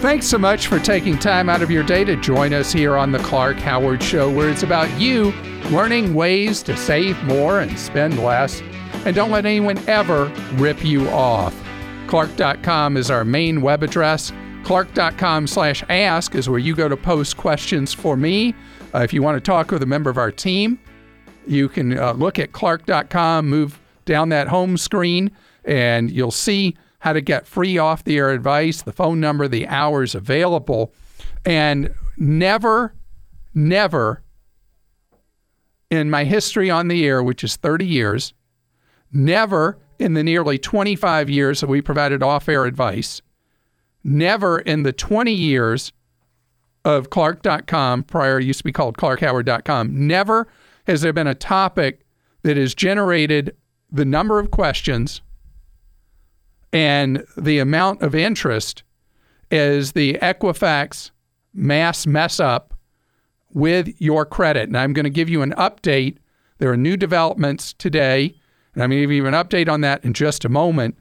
Thanks so much for taking time out of your day to join us here on The Clark Howard Show, where it's about you learning ways to save more and spend less. And don't let anyone ever rip you off. Clark.com is our main web address. Clark.com slash ask is where you go to post questions for me. Uh, if you want to talk with a member of our team, you can uh, look at Clark.com, move down that home screen, and you'll see how to get free off the air advice, the phone number, the hours available. And never, never in my history on the air, which is 30 years, never in the nearly 25 years that we provided off air advice, never in the 20 years of Clark.com, prior used to be called ClarkHoward.com, never has there been a topic that has generated the number of questions and the amount of interest is the Equifax mass mess up with your credit. And I'm going to give you an update. There are new developments today, and I'm going to give you an update on that in just a moment.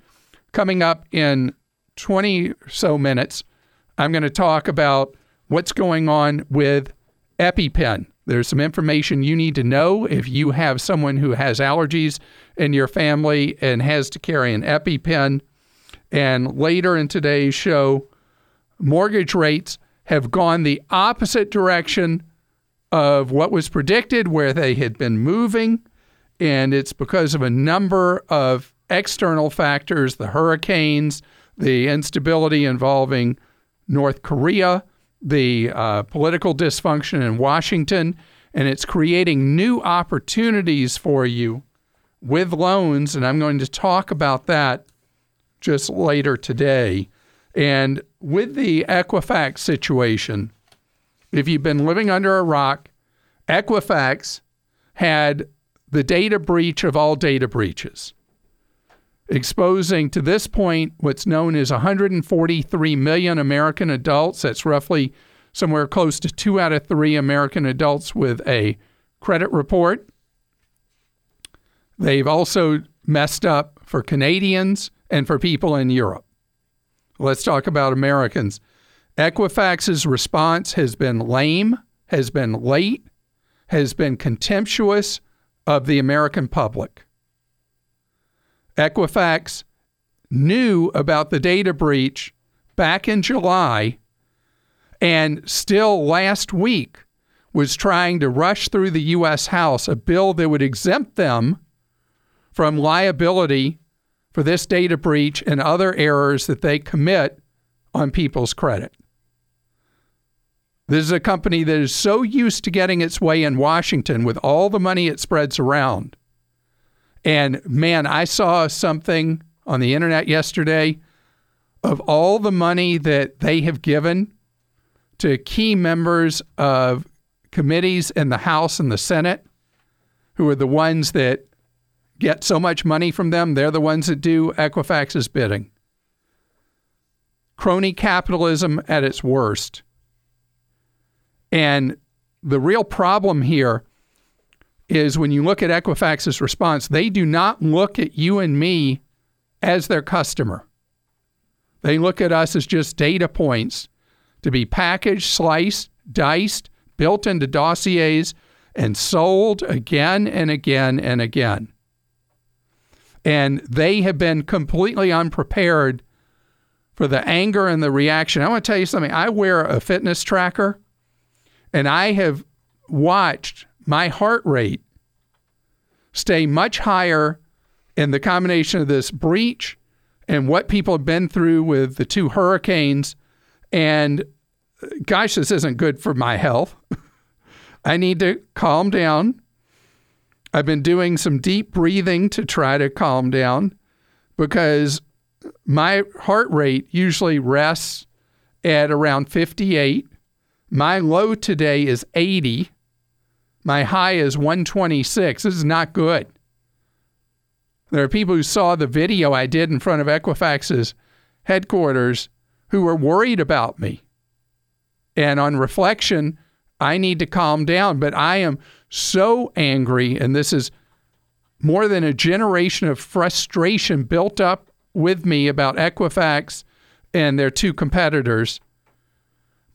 Coming up in 20 or so minutes, I'm going to talk about what's going on with EpiPen. There's some information you need to know if you have someone who has allergies in your family and has to carry an EpiPen. And later in today's show, mortgage rates have gone the opposite direction of what was predicted, where they had been moving. And it's because of a number of external factors the hurricanes, the instability involving North Korea, the uh, political dysfunction in Washington, and it's creating new opportunities for you with loans. And I'm going to talk about that just later today. And with the Equifax situation, if you've been living under a rock, Equifax had the data breach of all data breaches, exposing to this point what's known as 143 million American adults. That's roughly somewhere close to two out of three American adults with a credit report. They've also messed up for Canadians and for people in Europe. Let's talk about Americans. Equifax's response has been lame, has been late, has been contemptuous of the American public. Equifax knew about the data breach back in July and still last week was trying to rush through the U.S. House a bill that would exempt them from liability for this data breach and other errors that they commit on people's credit. This is a company that is so used to getting its way in Washington with all the money it spreads around. And man, I saw something on the internet yesterday of all the money that they have given to key members of committees in the House and the Senate, who are the ones that get so much money from them, they're the ones that do Equifax's bidding. Crony capitalism at its worst. And the real problem here is when you look at Equifax's response, they do not look at you and me as their customer. They look at us as just data points to be packaged, sliced, diced, built into dossiers, and sold again and again and again and they have been completely unprepared for the anger and the reaction. I want to tell you something. I wear a fitness tracker, and I have watched my heart rate stay much higher in the combination of this breach and what people have been through with the two hurricanes. And uh, gosh, this isn't good for my health. I need to calm down I've been doing some deep breathing to try to calm down because my heart rate usually rests at around 58. My low today is 80. My high is 126. This is not good. There are people who saw the video I did in front of Equifax's headquarters who were worried about me. And on reflection, I need to calm down, but I am so angry, and this is more than a generation of frustration built up with me about Equifax and their two competitors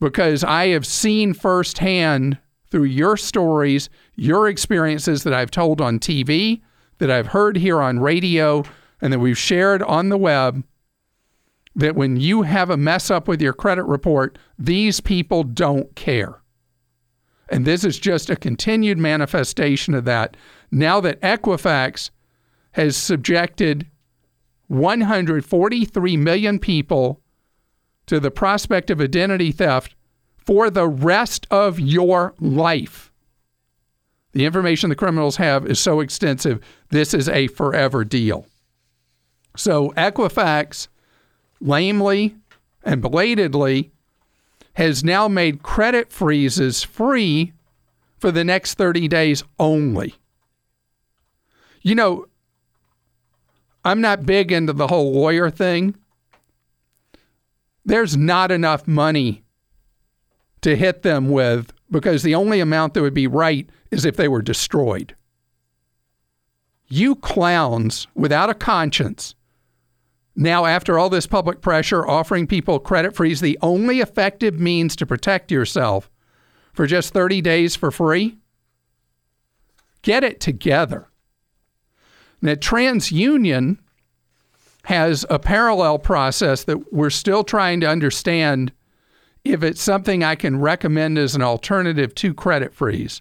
because I have seen firsthand through your stories, your experiences that I've told on TV, that I've heard here on radio, and that we've shared on the web that when you have a mess up with your credit report, these people don't care. And this is just a continued manifestation of that. Now that Equifax has subjected 143 million people to the prospect of identity theft for the rest of your life. The information the criminals have is so extensive, this is a forever deal. So Equifax, lamely and belatedly, has now made credit freezes free for the next 30 days only. You know, I'm not big into the whole lawyer thing. There's not enough money to hit them with because the only amount that would be right is if they were destroyed. You clowns without a conscience now, after all this public pressure, offering people credit freeze the only effective means to protect yourself for just 30 days for free? Get it together. Now, TransUnion has a parallel process that we're still trying to understand if it's something I can recommend as an alternative to credit freeze.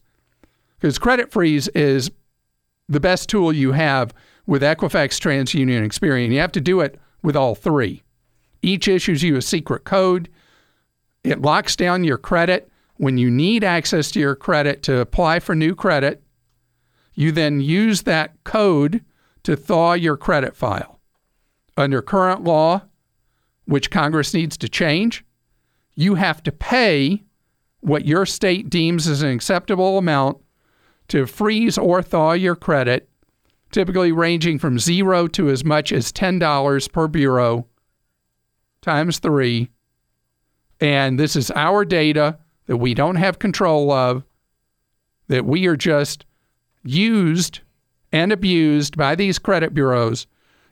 Because credit freeze is the best tool you have with Equifax, TransUnion, Experian. You have to do it with all three. Each issues you a secret code. It locks down your credit. When you need access to your credit to apply for new credit, you then use that code to thaw your credit file. Under current law, which Congress needs to change, you have to pay what your state deems as an acceptable amount to freeze or thaw your credit typically ranging from zero to as much as $10 per bureau times three. And this is our data that we don't have control of, that we are just used and abused by these credit bureaus,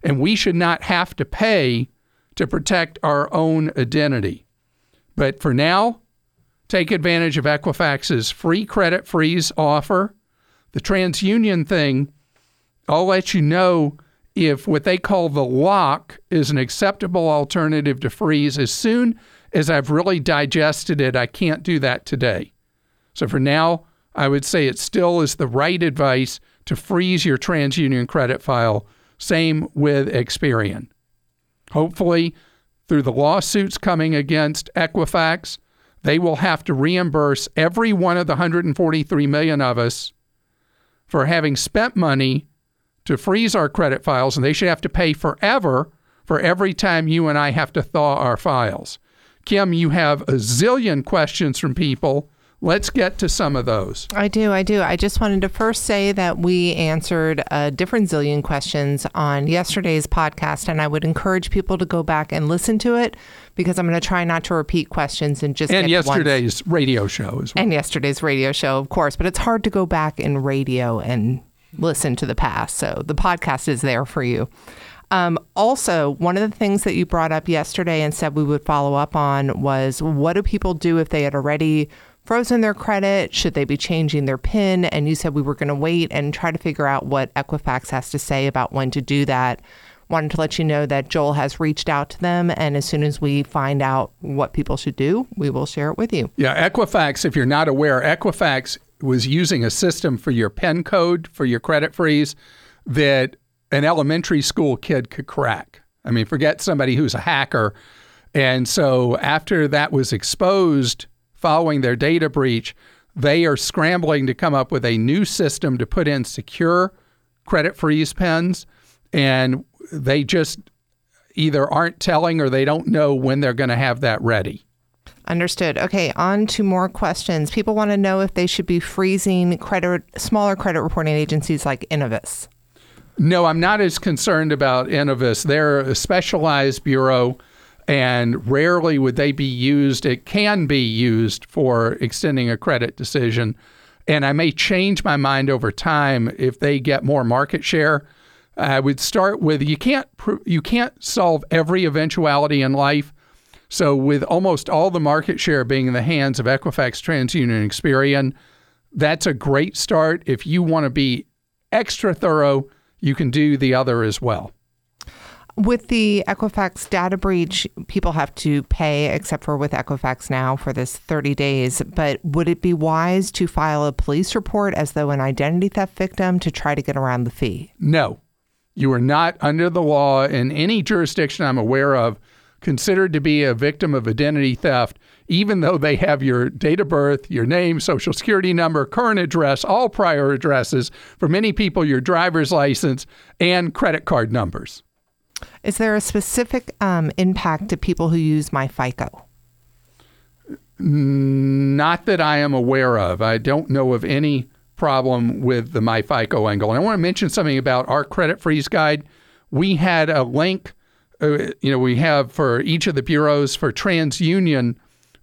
and we should not have to pay to protect our own identity. But for now, take advantage of Equifax's free credit freeze offer. The TransUnion thing I'll let you know if what they call the lock is an acceptable alternative to freeze as soon as I've really digested it. I can't do that today. So for now, I would say it still is the right advice to freeze your TransUnion credit file. Same with Experian. Hopefully, through the lawsuits coming against Equifax, they will have to reimburse every one of the 143 million of us for having spent money to freeze our credit files, and they should have to pay forever for every time you and I have to thaw our files. Kim, you have a zillion questions from people. Let's get to some of those. I do. I do. I just wanted to first say that we answered a different zillion questions on yesterday's podcast, and I would encourage people to go back and listen to it because I'm going to try not to repeat questions and just and yesterday's radio show as well. And yesterday's radio show, of course, but it's hard to go back in radio and listen to the past. So the podcast is there for you. Um, also, one of the things that you brought up yesterday and said we would follow up on was what do people do if they had already frozen their credit? Should they be changing their PIN? And you said we were going to wait and try to figure out what Equifax has to say about when to do that. Wanted to let you know that Joel has reached out to them, and as soon as we find out what people should do, we will share it with you. Yeah, Equifax, if you're not aware, Equifax was using a system for your PIN code for your credit freeze that an elementary school kid could crack. I mean, forget somebody who's a hacker. And so after that was exposed following their data breach, they are scrambling to come up with a new system to put in secure credit freeze pins. And they just either aren't telling or they don't know when they're going to have that ready. Understood. Okay, on to more questions. People want to know if they should be freezing credit smaller credit reporting agencies like Innovis. No, I'm not as concerned about Innovis. They're a specialized bureau and rarely would they be used. It can be used for extending a credit decision. And I may change my mind over time if they get more market share. I would start with you can't you can't solve every eventuality in life, So, with almost all the market share being in the hands of Equifax, TransUnion, and Experian, that's a great start. If you want to be extra thorough, you can do the other as well. With the Equifax data breach, people have to pay, except for with Equifax now for this 30 days. But would it be wise to file a police report as though an identity theft victim to try to get around the fee? No. You are not under the law in any jurisdiction I'm aware of considered to be a victim of identity theft, even though they have your date of birth, your name, social security number, current address, all prior addresses, for many people, your driver's license, and credit card numbers. Is there a specific um, impact to people who use MyFICO? Not that I am aware of. I don't know of any problem with the MyFICO angle. And I want to mention something about our credit freeze guide. We had a link, uh, you know, we have for each of the bureaus for TransUnion,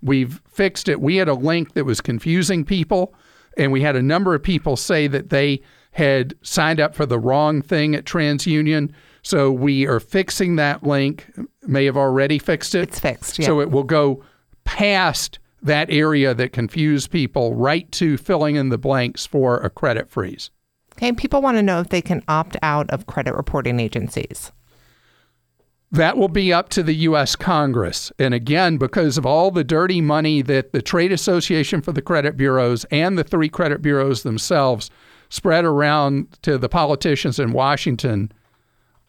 we've fixed it. We had a link that was confusing people, and we had a number of people say that they had signed up for the wrong thing at TransUnion. So we are fixing that link. May have already fixed it. It's fixed. Yeah. So it will go past that area that confused people right to filling in the blanks for a credit freeze. Okay, people want to know if they can opt out of credit reporting agencies. That will be up to the U.S. Congress. And again, because of all the dirty money that the Trade Association for the Credit Bureaus and the three credit bureaus themselves spread around to the politicians in Washington,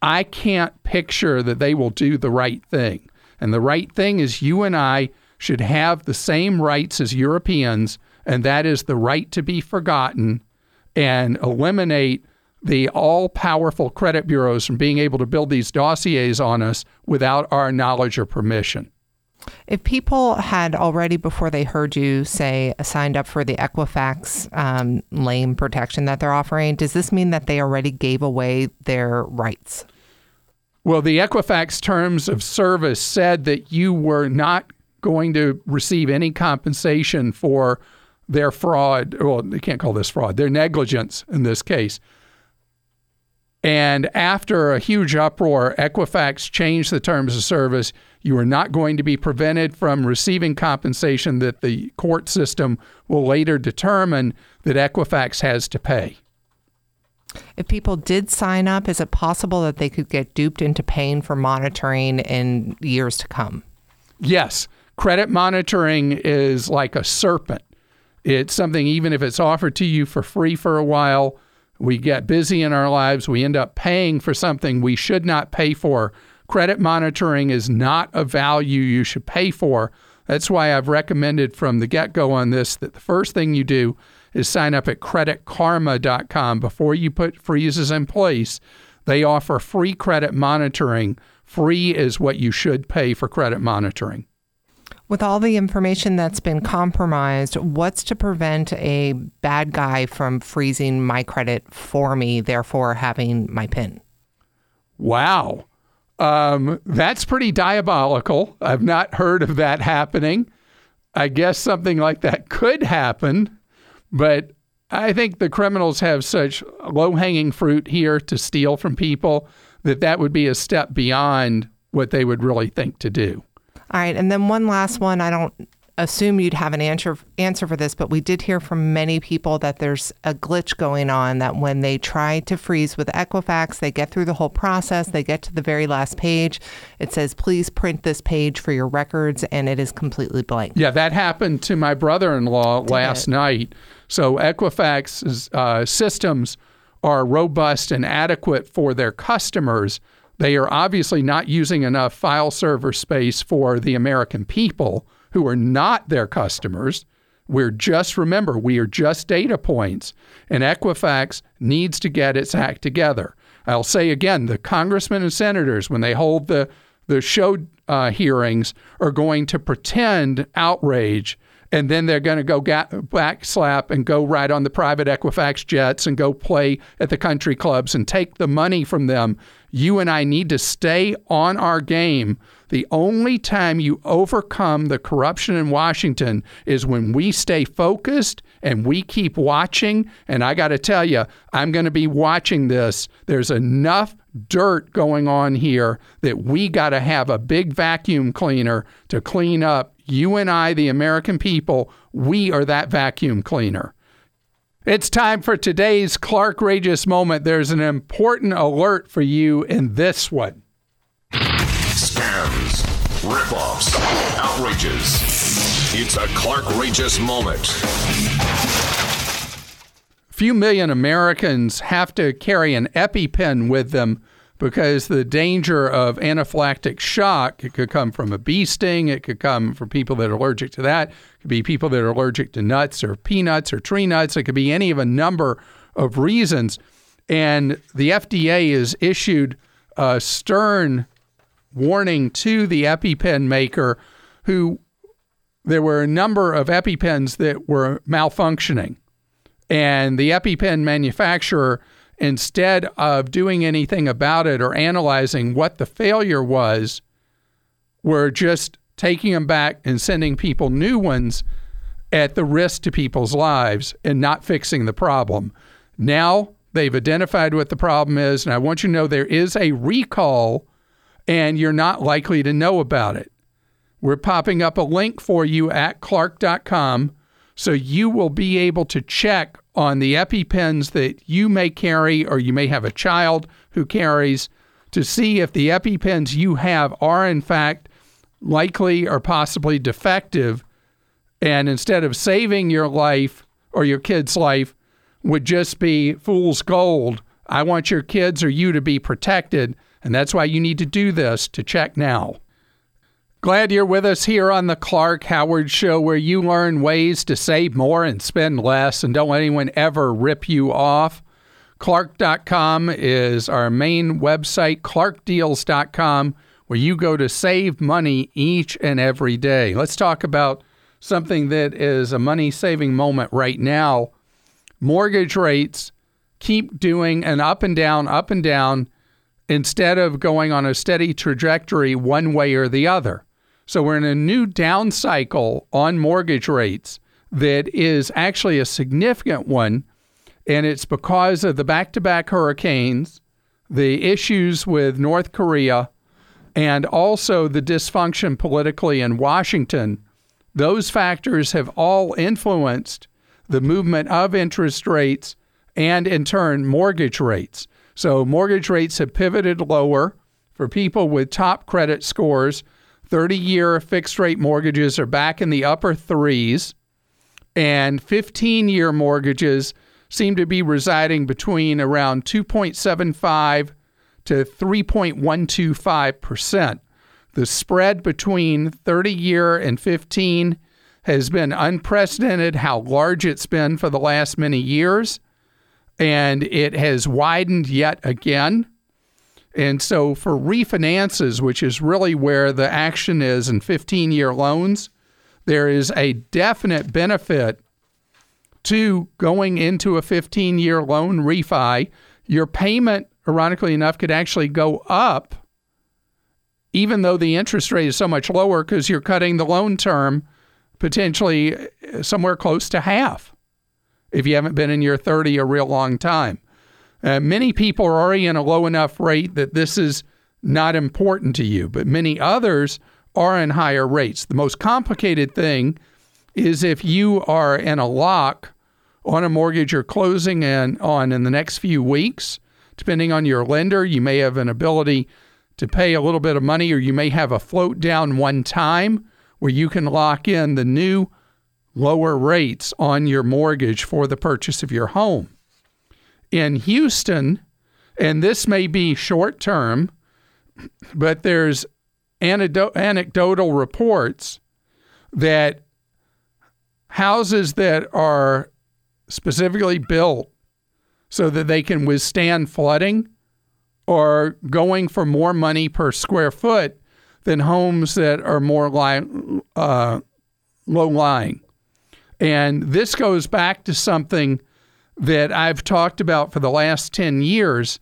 I can't picture that they will do the right thing. And the right thing is you and I should have the same rights as Europeans, and that is the right to be forgotten and eliminate the all powerful credit bureaus from being able to build these dossiers on us without our knowledge or permission. If people had already, before they heard you say, signed up for the Equifax um, lame protection that they're offering, does this mean that they already gave away their rights? Well, the Equifax terms of service said that you were not going to receive any compensation for their fraud. Well, they can't call this fraud, their negligence in this case. And after a huge uproar, Equifax changed the terms of service. You are not going to be prevented from receiving compensation that the court system will later determine that Equifax has to pay. If people did sign up, is it possible that they could get duped into paying for monitoring in years to come? Yes credit monitoring is like a serpent. It's something, even if it's offered to you for free for a while, we get busy in our lives. We end up paying for something we should not pay for. Credit monitoring is not a value you should pay for. That's why I've recommended from the get go on this that the first thing you do is sign up at creditkarma.com before you put freezes in place. They offer free credit monitoring. Free is what you should pay for credit monitoring. With all the information that's been compromised, what's to prevent a bad guy from freezing my credit for me, therefore having my PIN? Wow. Um, that's pretty diabolical. I've not heard of that happening. I guess something like that could happen, but I think the criminals have such low hanging fruit here to steal from people that that would be a step beyond what they would really think to do. All right, and then one last one. I don't assume you'd have an answer answer for this, but we did hear from many people that there's a glitch going on that when they try to freeze with Equifax, they get through the whole process, they get to the very last page, it says please print this page for your records and it is completely blank. Yeah, that happened to my brother-in-law did last it? night. So Equifax's uh, systems are robust and adequate for their customers they are obviously not using enough file server space for the American people who are not their customers. We're just, remember, we are just data points, and Equifax needs to get its act together. I'll say again the congressmen and senators, when they hold the, the show uh, hearings, are going to pretend outrage and then they're going to go ga- backslap and go ride on the private Equifax jets and go play at the country clubs and take the money from them You and I need to stay on our game. The only time you overcome the corruption in Washington is when we stay focused and we keep watching. And I got to tell you, I'm going to be watching this. There's enough dirt going on here that we got to have a big vacuum cleaner to clean up. You and I, the American people, we are that vacuum cleaner. It's time for today's Clark Rageous moment. There's an important alert for you in this one. Scams, ripoffs, outrages. It's a Clark Rageous moment. Few million Americans have to carry an EpiPen with them because the danger of anaphylactic shock it could come from a bee sting it could come from people that are allergic to that it could be people that are allergic to nuts or peanuts or tree nuts it could be any of a number of reasons. And the FDA has issued a stern warning to the EpiPen maker who there were a number of EpiPens that were malfunctioning. And the EpiPen manufacturer instead of doing anything about it or analyzing what the failure was, were just taking them back and sending people new ones at the risk to people's lives and not fixing the problem. Now they've identified what the problem is, and I want you to know there is a recall and you're not likely to know about it. We're popping up a link for you at clark.com so you will be able to check on the EpiPens that you may carry or you may have a child who carries to see if the EpiPens you have are in fact likely or possibly defective. And instead of saving your life or your kid's life, would just be fool's gold. I want your kids or you to be protected. And that's why you need to do this to check now. Glad you're with us here on the Clark Howard Show, where you learn ways to save more and spend less, and don't let anyone ever rip you off. Clark.com is our main website, clarkdeals.com, where you go to save money each and every day. Let's talk about something that is a money saving moment right now. Mortgage rates keep doing an up and down, up and down, instead of going on a steady trajectory one way or the other. So we're in a new down cycle on mortgage rates that is actually a significant one. And it's because of the back to back hurricanes, the issues with North Korea, and also the dysfunction politically in Washington. Those factors have all influenced the movement of interest rates and, in turn, mortgage rates. So, mortgage rates have pivoted lower for people with top credit scores 30 year fixed rate mortgages are back in the upper threes, and 15 year mortgages seem to be residing between around 2.75 to 3.125%. The spread between 30 year and 15 has been unprecedented how large it's been for the last many years, and it has widened yet again. And so for refinances, which is really where the action is in 15 year loans, there is a definite benefit to going into a 15 year loan refi. Your payment, ironically enough, could actually go up, even though the interest rate is so much lower because you're cutting the loan term potentially uh, somewhere close to half if you haven't been in your 30 a real long time. Uh, many people are already in a low enough rate that this is not important to you, but many others are in higher rates. The most complicated thing is if you are in a lock on a mortgage you're closing in on in the next few weeks, depending on your lender, you may have an ability to pay a little bit of money or you may have a float down one time where you can lock in the new lower rates on your mortgage for the purchase of your home in Houston, and this may be short term, but there's anecdotal reports that houses that are specifically built so that they can withstand flooding are going for more money per square foot than homes that are more li- uh, low lying. And this goes back to something that I've talked about for the last 10 years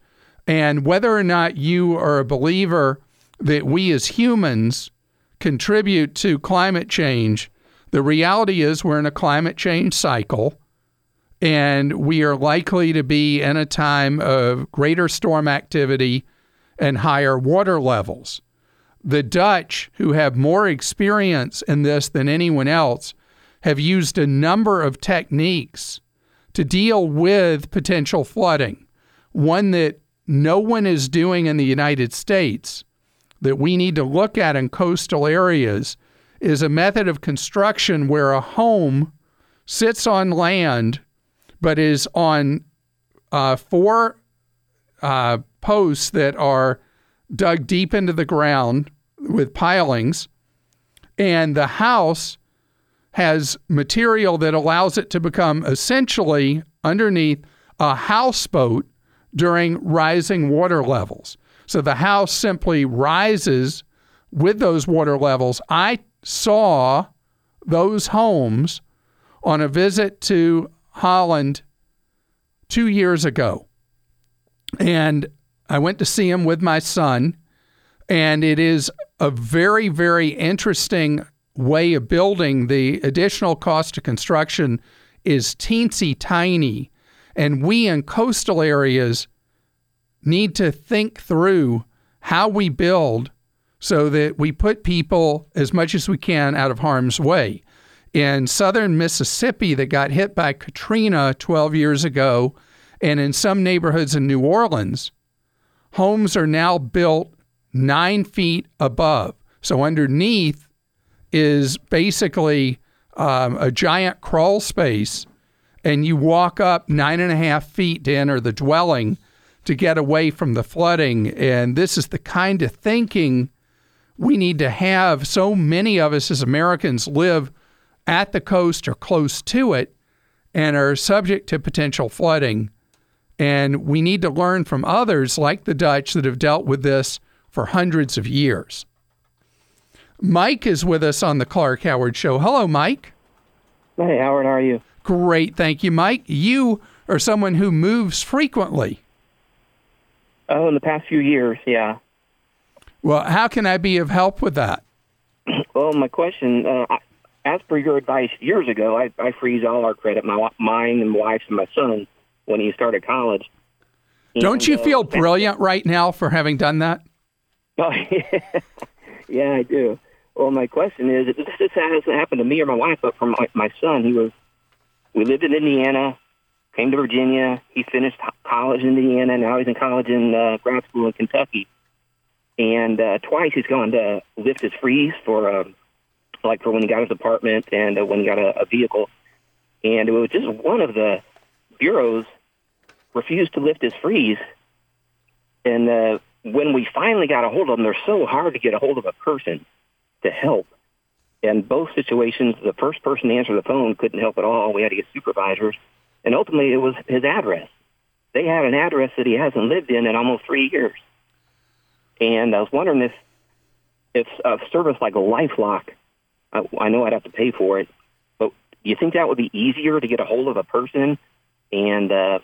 And whether or not you are a believer that we as humans contribute to climate change, the reality is we're in a climate change cycle and we are likely to be in a time of greater storm activity and higher water levels. The Dutch, who have more experience in this than anyone else, have used a number of techniques to deal with potential flooding. One that no one is doing in the United States that we need to look at in coastal areas is a method of construction where a home sits on land but is on uh, four uh, posts that are dug deep into the ground with pilings, and the house has material that allows it to become essentially underneath a houseboat during rising water levels. So the house simply rises with those water levels. I saw those homes on a visit to Holland two years ago. And I went to see him with my son. And it is a very, very interesting way of building. The additional cost of construction is teensy tiny. And we in coastal areas need to think through how we build so that we put people as much as we can out of harm's way. In southern Mississippi, that got hit by Katrina 12 years ago, and in some neighborhoods in New Orleans, homes are now built nine feet above. So underneath is basically um, a giant crawl space, and you walk up nine and a half feet to enter the dwelling to get away from the flooding. And this is the kind of thinking we need to have. So many of us as Americans live at the coast or close to it and are subject to potential flooding. And we need to learn from others like the Dutch that have dealt with this for hundreds of years. Mike is with us on the Clark Howard Show. Hello, Mike. Hey, Howard, how are you? Great, thank you, Mike. You are someone who moves frequently. Oh, in the past few years, yeah. Well, how can I be of help with that? Well, my question, uh, as per your advice years ago, I, I freeze all our credit, my mine and my wife's and my son, when he started college. Don't And, you uh, feel brilliant right now for having done that? Oh, yeah. Yeah, I do. Well, my question is, this, hasn't happened to me or my wife, but for my, my son, he was, we lived in Indiana, came to Virginia. He finished college in Indiana. Now he's in college in uh, grad school in Kentucky. And uh, twice he's gone to lift his freeze for, um, like for when he got his apartment and uh, when he got a, a vehicle. And it was just one of the bureaus refused to lift his freeze. And uh, when we finally got a hold of them, they're so hard to get a hold of a person to help. In both situations, the first person to answer the phone couldn't help at all. We had to get supervisors. And ultimately, it was his address. They had an address that he hasn't lived in in almost three years. And I was wondering if, if a service like LifeLock, I, I know I'd have to pay for it, but do you think that would be easier to get a hold of a person and uh,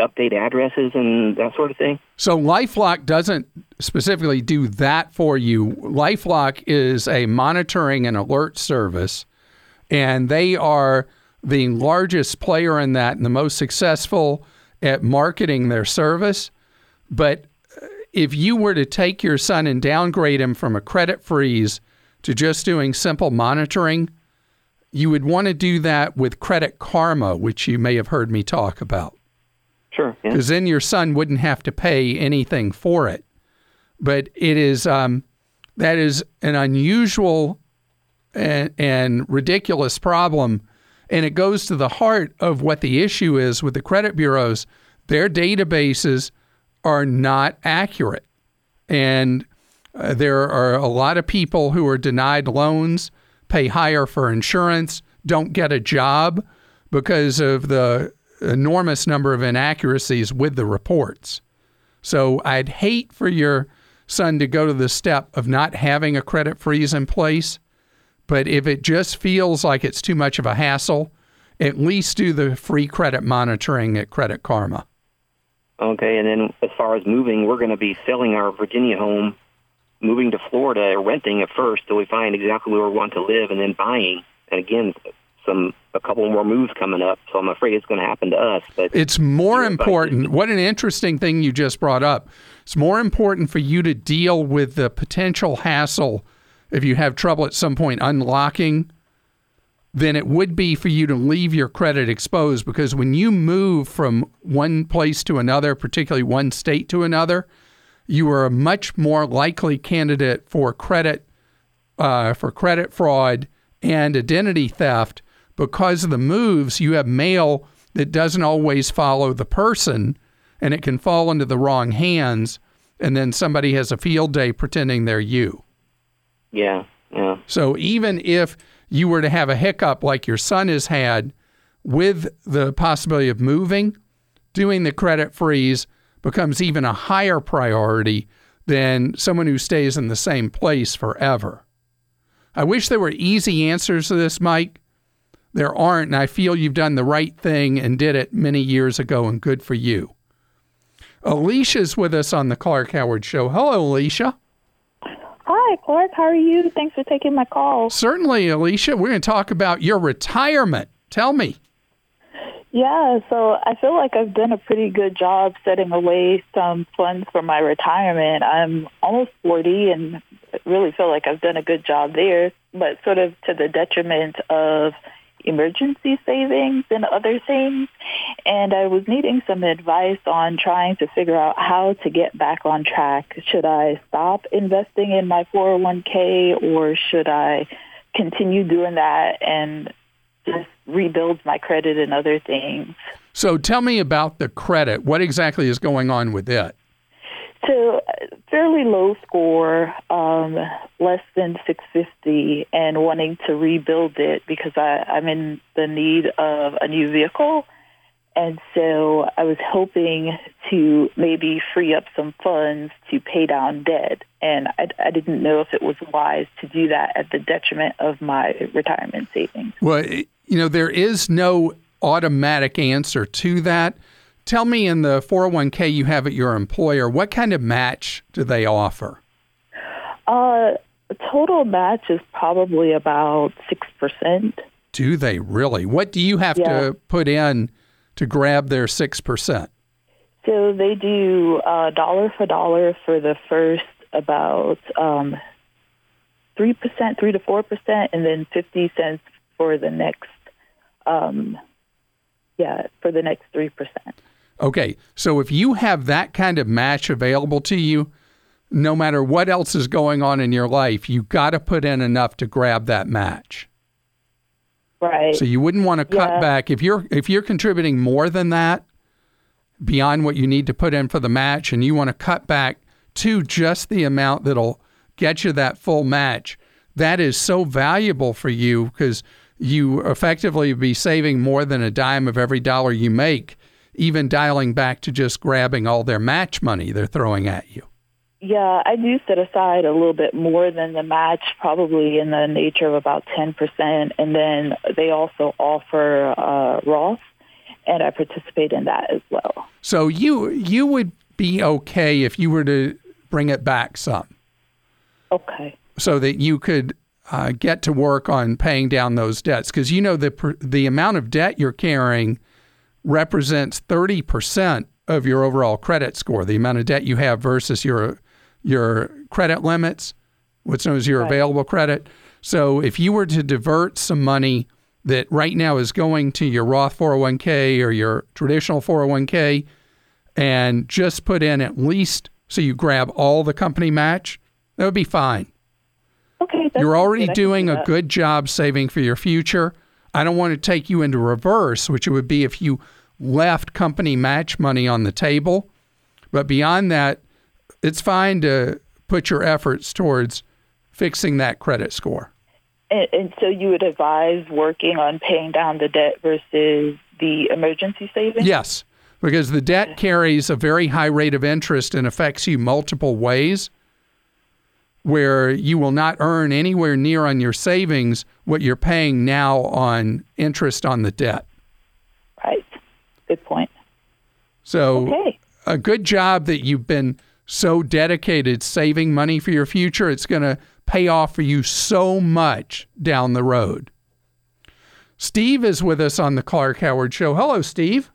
update addresses and that sort of thing? So LifeLock doesn't specifically do that for you. LifeLock is a monitoring and alert service, and they are the largest player in that and the most successful at marketing their service. But uh, if you were to take your son and downgrade him from a credit freeze to just doing simple monitoring, you would want to do that with Credit Karma, which you may have heard me talk about Sure. Yeah. because then your son wouldn't have to pay anything for it. But it is um, that is an unusual and, and ridiculous problem, and it goes to the heart of what the issue is with the credit bureaus. Their databases are not accurate, and uh, there are a lot of people who are denied loans, pay higher for insurance, don't get a job because of the enormous number of inaccuracies with the reports. So I'd hate for your son to go to the step of not having a credit freeze in place. But if it just feels like it's too much of a hassle, at least do the free credit monitoring at Credit Karma. Okay, and then as far as moving, we're going to be selling our Virginia home, moving to Florida, renting at first till we find exactly where we want to live, and then buying. And again, some a couple more moves coming up, so I'm afraid it's going to happen to us. But It's more important. What an interesting thing you just brought up. It's more important for you to deal with the potential hassle if you have trouble at some point unlocking than it would be for you to leave your credit exposed because when you move from one place to another, particularly one state to another, you are a much more likely candidate for credit uh, for credit fraud and identity theft because of the moves. You have mail that doesn't always follow the person, and it can fall into the wrong hands, and then somebody has a field day pretending they're you. yeah, yeah, So even if you were to have a hiccup like your son has had with the possibility of moving, doing the credit freeze becomes even a higher priority than someone who stays in the same place forever. I wish there were easy answers to this, Mike. There aren't, and I feel you've done the right thing and did it many years ago, and good for you. Alicia's with us on the Clark Howard Show. Hello, Alicia. Hi, Clark. How are you? Thanks for taking my call. Certainly, Alicia. We're going to talk about your retirement. Tell me. Yeah, so I feel like I've done a pretty good job setting away some funds for my retirement. I'm almost 40 and really feel like I've done a good job there, but sort of to the detriment of emergency savings and other things. And I was needing some advice on trying to figure out how to get back on track. Should I stop investing in my 401k or should I continue doing that and just rebuild my credit and other things? So tell me about the credit. What exactly is going on with it? So uh, fairly low score, um, less than 650, and wanting to rebuild it because I, I'm in the need of a new vehicle. And so I was hoping to maybe free up some funds to pay down debt. And I, I didn't know if it was wise to do that at the detriment of my retirement savings. Well, you know, there is no automatic answer to that. Tell me in the 401k you have at your employer, what kind of match do they offer? Uh, total match is probably about 6%. Do they really? What do you have Yeah. to put in to grab their 6%? So they do uh, dollar for dollar for the first about um, 3%, 3 to 4%, and then 50 cents for the next, um, yeah, for the next 3%. Okay, so if you have that kind of match available to you, no matter what else is going on in your life, you got to put in enough to grab that match. Right. So you wouldn't want to cut Yeah. back if you're if you're contributing more than that beyond what you need to put in for the match and you want to cut back to just the amount that'll get you that full match. That is so valuable for you because you effectively be saving more than a dime of every dollar you make, even dialing back to just grabbing all their match money they're throwing at you. Yeah, I do set aside a little bit more than the match, probably in the nature of about 10%. And then they also offer uh, Roth, and I participate in that as well. So you you would be okay if you were to bring it back some. Okay. so that you could uh, get to work on paying down those debts because you know the the amount of debt you're carrying represents 30% of your overall credit score the amount of debt you have versus your your credit limits what's known as your Right. available credit so if you were to divert some money that right now is going to your Roth 401k or your traditional 401k and just put in at least so you grab all the company match that would be fine Okay. you're already good. Doing do a good job saving for your future. I don't want to take you into reverse, which it would be if you left company match money on the table. But beyond that, it's fine to put your efforts towards fixing that credit score. And, and so you would advise working on paying down the debt versus the emergency savings? Yes, because the debt carries a very high rate of interest and affects you multiple ways, where you will not earn anywhere near on your savings what you're paying now on interest on the debt. Right. Good point. So Okay. a good job that you've been so dedicated saving money for your future. It's going to pay off for you so much down the road. Steve is with us on the Clark Howard Show. Hello, Steve.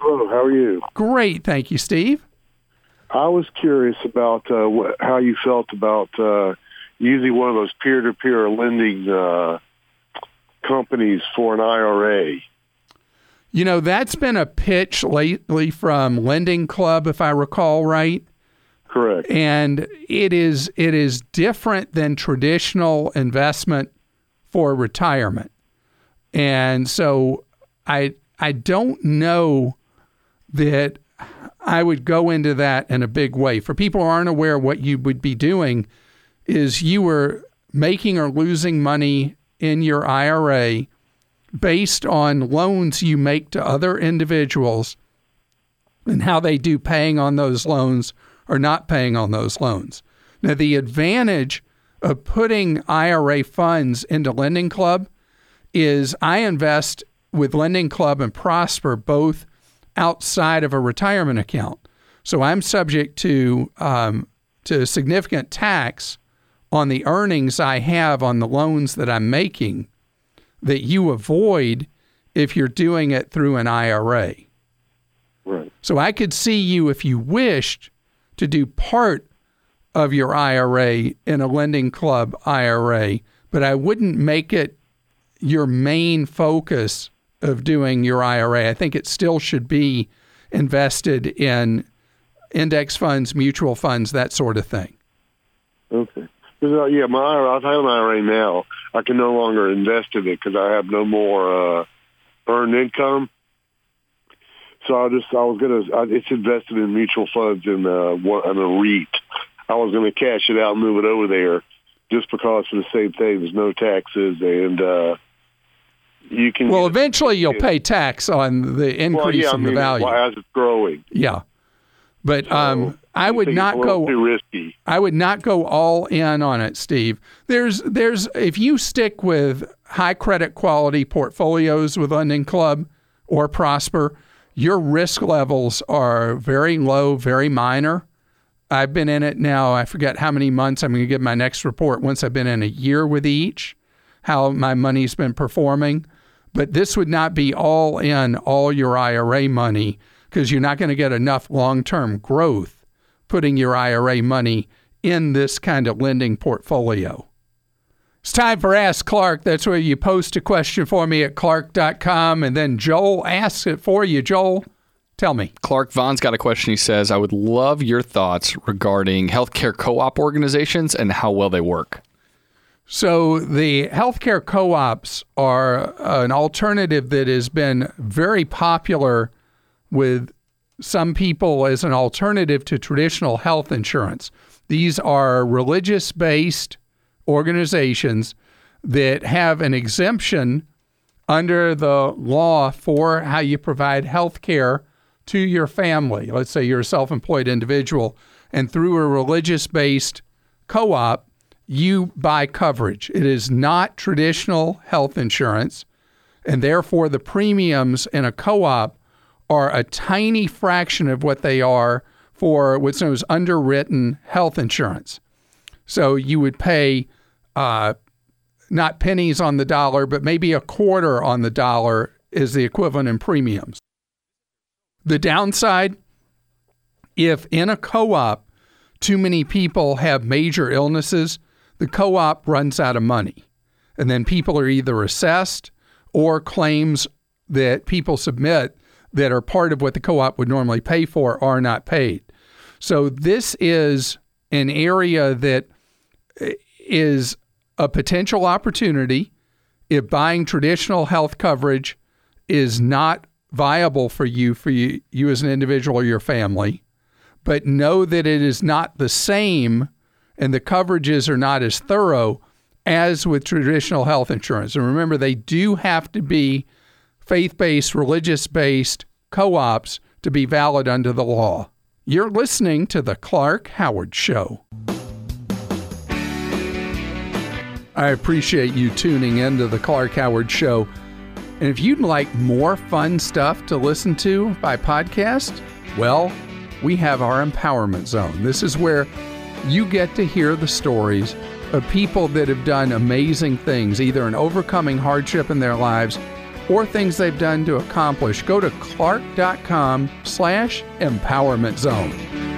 Hello, how are you? Great. Thank you, Steve. I was curious about uh, what, how you felt about uh, using one of those peer-to-peer lending uh, companies for an IRA. You know, that's been a pitch lately from Lending Club, if I recall right. Correct. And it is it is different than traditional investment for retirement. And so I I don't know that I would go into that in a big way. For people who aren't aware, what you would be doing is you were making or losing money in your IRA based on loans you make to other individuals and how they do paying on those loans or not paying on those loans. Now, the advantage of putting IRA funds into Lending Club is I invest with Lending Club and Prosper both outside of a retirement account. So I'm subject to um, to significant tax on the earnings I have on the loans that I'm making that you avoid if you're doing it through an IRA. Right. So I could see you if you wished to do part of your IRA in a lending club IRA, but I wouldn't make it your main focus of doing your IRA. I think it still should be invested in index funds, mutual funds, that sort of thing. Okay. yeah, my IRA, I have an IRA now. I can no longer invest in it because I have no more uh, earned income. So I just I was gonna I, it's invested in mutual funds in uh, one in a REIT. I was gonna cash it out and move it over there just because for the same thing. There's no taxes and uh, you can. Well, eventually you'll pay tax on the increase well, yeah, I in mean, the value. as it's growing. Yeah. But um, I I would not it's a little go too risky. I would not go all in on it, Steve. There's there's if you stick with high credit quality portfolios with Lending Club or Prosper, your risk levels are very low, very minor. I've been in it now, I forget how many months. I'm going to give my next report once I've been in a year with each, how my money's been performing. But this would not be all in all your IRA money because you're not going to get enough long term growth putting your IRA money in this kind of lending portfolio. It's time for Ask Clark. That's where you post a question for me at clark.com and then Joel asks it for you. Joel, tell me. Clark Vaughn's got a question. He says, I would love your thoughts regarding healthcare co op organizations and how well they work. So, the healthcare co ops are uh, an alternative that has been very popular with some people as an alternative to traditional health insurance. These are religious based organizations that have an exemption under the law for how you provide health care to your family. Let's say you're a self employed individual, and through a religious based co op, you buy coverage. It is not traditional health insurance, and therefore the premiums in a co op are a tiny fraction of what they are for what's known as underwritten health insurance. So you would pay uh, not pennies on the dollar, but maybe a quarter on the dollar is the equivalent in premiums. The downside if in a co op too many people have major illnesses, the co op runs out of money. And then people are either assessed or claims that people submit that are part of what the co op would normally pay for are not paid. So this is an area that eh, is a potential opportunity if buying traditional health coverage is not viable for you for you, you as an individual or your family but know that it is not the same and the coverages are not as thorough as with traditional health insurance and remember they do have to be faith-based religious-based co-ops to be valid under the law you're listening to the Clark Howard Show. I appreciate you tuning in to the Clark Howard Show. And if you'd like more fun stuff to listen to by podcast, Well, we have our Empowerment Zone. This is where you get to hear the stories of people that have done amazing things, either in overcoming hardship in their lives or things they've done to accomplish. Go to clark.com slash empowerment zone.